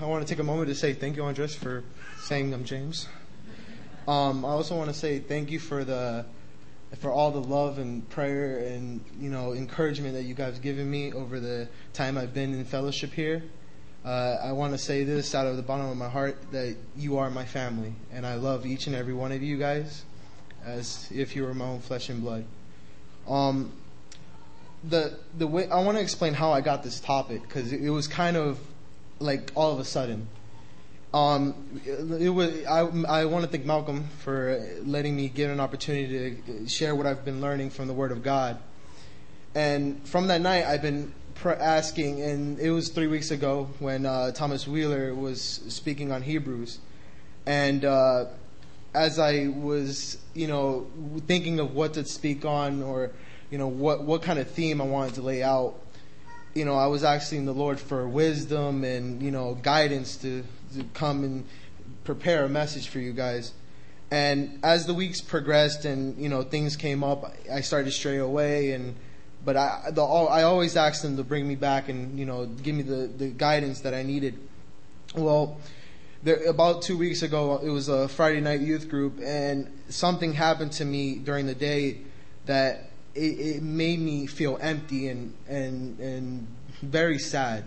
I want to take a moment to say thank you, Andres, for saying I'm James. Um, I also want to say thank you for the for all the love and prayer and you know encouragement that you guys have given me over the time I've been in fellowship here. Uh, I want to say this out of the bottom of my heart that you are my family, and I love each and every one of you guys as if you were my own flesh and blood. Um, the the way I want to explain how I got this topic because it, it was kind of like all of a sudden. Um, it was I, I want to thank Malcolm for letting me get an opportunity to share what I've been learning from the Word of God. And from that night, I've been asking, and it was three weeks ago when uh, Thomas Wheeler was speaking on Hebrews, and uh, as I was, you know, thinking of what to speak on or, you know, what what kind of theme I wanted to lay out, you know, I was asking the Lord for wisdom and you know guidance to, to come and prepare a message for you guys. And as the weeks progressed and you know things came up, I started to stray away and but I, the, I always asked them to bring me back and you know give me the, the guidance that I needed. Well, there, about two weeks ago, it was a Friday night youth group, and something happened to me during the day that it, it made me feel empty and and and very sad.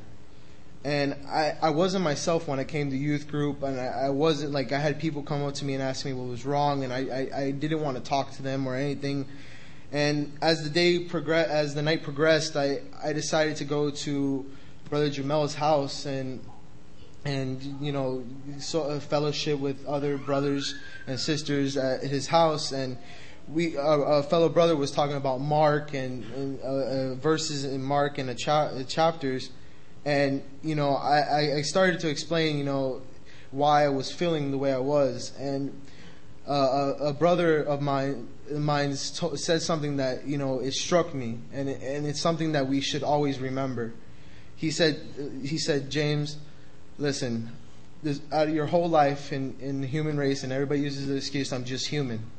And I, I wasn't myself when I came to youth group, and I, I wasn't like I had people come up to me and ask me what was wrong, and I, I, I didn't want to talk to them or anything and as the day progress, as the night progressed, I, I decided to go to Brother Jamel's house and and you know so a fellowship with other brothers and sisters at his house and we a, fellow brother was talking about Mark and, and uh, uh, verses in Mark and cha- chapters and you know I, I started to explain you know why I was feeling the way I was and uh, a, a brother of mine mine said something that you know it struck me, and it, and it's something that we should always remember. He said, he said, James, listen, out of your whole life in, in the human race, and everybody uses the excuse, I'm just human.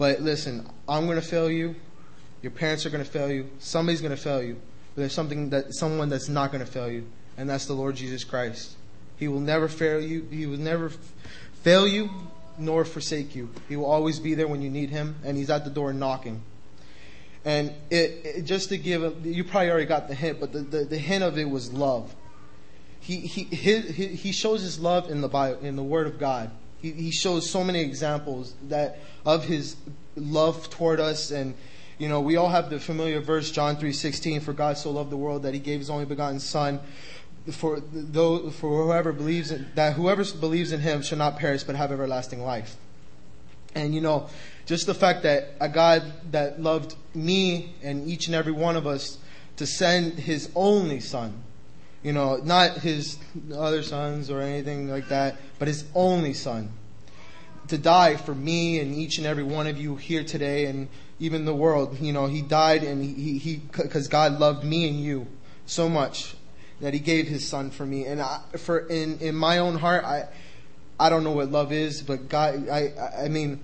But listen, I'm going to fail you. Your parents are going to fail you. Somebody's going to fail you. But there's something that someone that's not going to fail you, and that's the Lord Jesus Christ. He will never fail you. He will never fail you nor forsake you. He will always be there when you need him, and he's at the door knocking. And it, it, just to give, you probably already got the hint, but the, the, the hint of it was love. He, he, his, he shows his love in the Bible, in the Word of God. He, he shows so many examples that of his love toward us and you know we all have the familiar verse john 3.16 for god so loved the world that he gave his only begotten son for though for whoever believes in, that whoever believes in him shall not perish but have everlasting life. And you know, just the fact that a God that loved me and each and every one of us to send his only son, you know, not his other sons or anything like that, but his only son to die for me and each and every one of you here today and even the world. You know, he died and he, he, because God loved me and you so much that he gave his son for me. And I, for in, in my own heart, I, I don't know what love is, but God, I, I mean,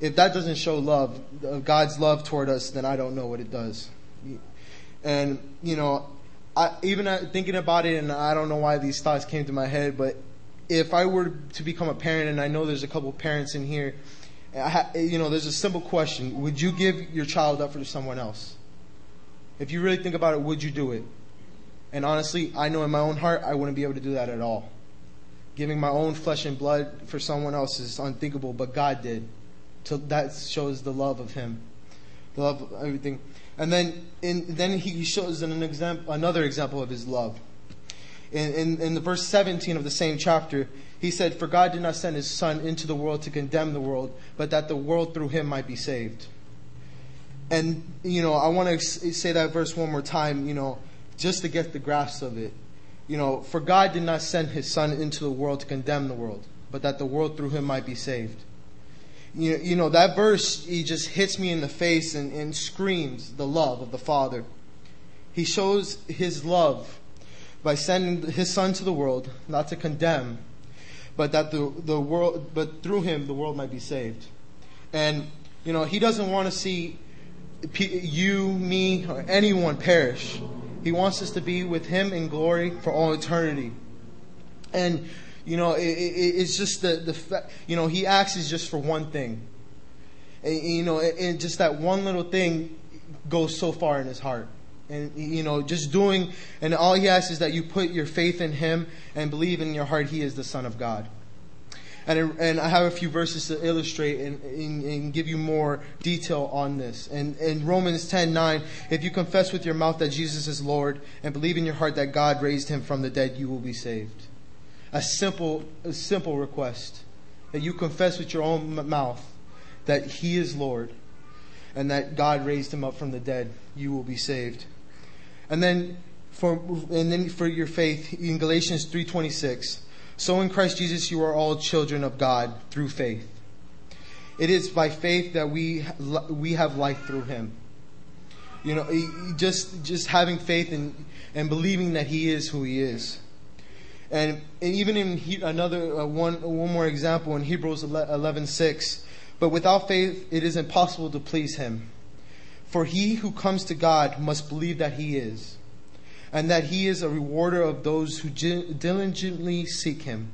if that doesn't show love, God's love toward us, then I don't know what it does. And, you know, I, even uh, thinking about it, and I don't know why these thoughts came to my head, but if I were to become a parent, and I know there's a couple parents in here, you know, there's a simple question. Would you give your child up for someone else? If you really think about it, would you do it? And honestly, I know in my own heart I wouldn't be able to do that at all. Giving my own flesh and blood for someone else is unthinkable, but God did. So that shows the love of Him, love everything. And then, in, then He shows an example, another example of His love. In, in, in the verse 17 of the same chapter, He said, "For God did not send His Son into the world to condemn the world, but that the world through Him might be saved." And you know, I want to say that verse one more time. You know, just to get the grasp of it. You know, for God did not send his Son into the world to condemn the world, but that the world through him might be saved. You, you know, that verse, he just hits me in the face and, and screams the love of the Father. He shows his love by sending his Son to the world, not to condemn, but that the, the world, but through him the world might be saved. And, you know, he doesn't want to see you, me, or anyone perish. He wants us to be with Him in glory for all eternity. And, you know, it, it, it's just the, the fact, you know, he asks is just for one thing. And, you know, and just that one little thing goes so far in his heart. And, you know, just doing, and all he asks is that you put your faith in him and believe in your heart he is the Son of God. And, and I have a few verses to illustrate and, and, and give you more detail on this. And in Romans 10 9, if you confess with your mouth that Jesus is Lord and believe in your heart that God raised him from the dead, you will be saved. A simple, a simple request that you confess with your own mouth that he is Lord and that God raised him up from the dead, you will be saved. And then for, and then for your faith in Galatians 326, so in Christ Jesus you are all children of God through faith. It is by faith that we we have life through him. You know, just just having faith and and believing that he is who he is. And, and even in he, another uh, one one more example in Hebrews 11:6, but without faith it is impossible to please him. For he who comes to God must believe that he is and that he is a rewarder of those who diligently seek him.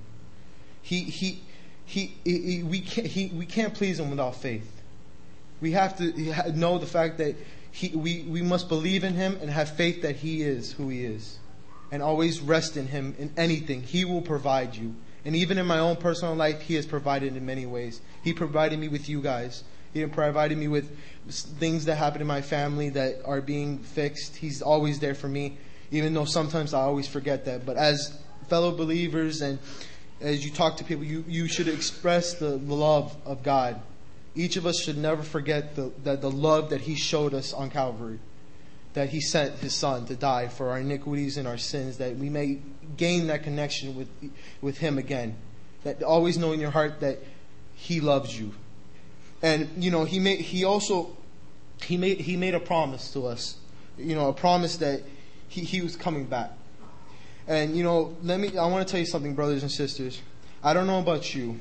He, he, he, he, we, can't, he, we can't please him without faith. We have to know the fact that he, we, we must believe in him and have faith that he is who he is. And always rest in him in anything. He will provide you. And even in my own personal life, he has provided in many ways. He provided me with you guys. He provided me with things that happen in my family that are being fixed. He's always there for me even though sometimes I always forget that. But as fellow believers and as you talk to people, you, you should express the love of God. Each of us should never forget the, the, the love that He showed us on Calvary, that He sent His Son to die for our iniquities and our sins, that we may gain that connection with, with Him again. That always know in your heart that He loves you. And, you know, He made, He also, He made, He made a promise to us. You know, a promise that he, he was coming back. And you know, let me I want to tell you something, brothers and sisters. I don't know about you,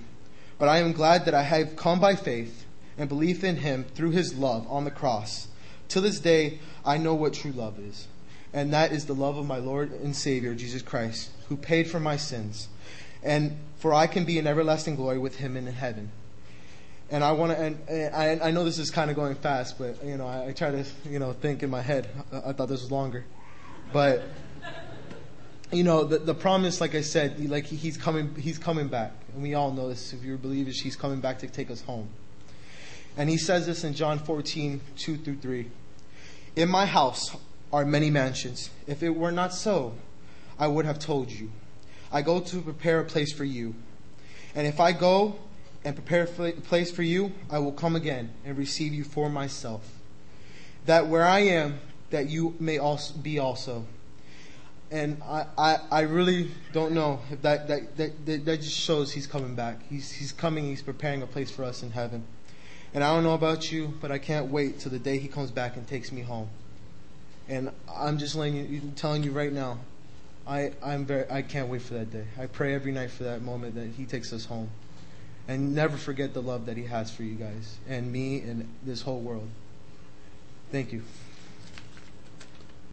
but I am glad that I have come by faith and belief in him through his love on the cross. To this day, I know what true love is. And that is the love of my Lord and Savior, Jesus Christ, who paid for my sins. And for I can be in everlasting glory with him in heaven. And I want to, and, I, I know this is kind of going fast, but, you know, I, I try to, you know, think in my head. I, I thought this was longer. But you know, the, the promise, like I said, like he's coming, he's coming back, and we all know this. If you're believers, he's coming back to take us home. And he says this in John 14, 2 through 3. In my house are many mansions. If it were not so, I would have told you. I go to prepare a place for you. And if I go and prepare a place for you, I will come again and receive you for myself. That where I am, that you may also be also. And I, I, I really don't know if that, that, that, that just shows he's coming back. He's, he's coming, he's preparing a place for us in heaven. And I don't know about you, but I can't wait till the day he comes back and takes me home. And I'm just you, telling you right now, I, I'm very, I can't wait for that day. I pray every night for that moment that he takes us home. And never forget the love that he has for you guys and me and this whole world. Thank you.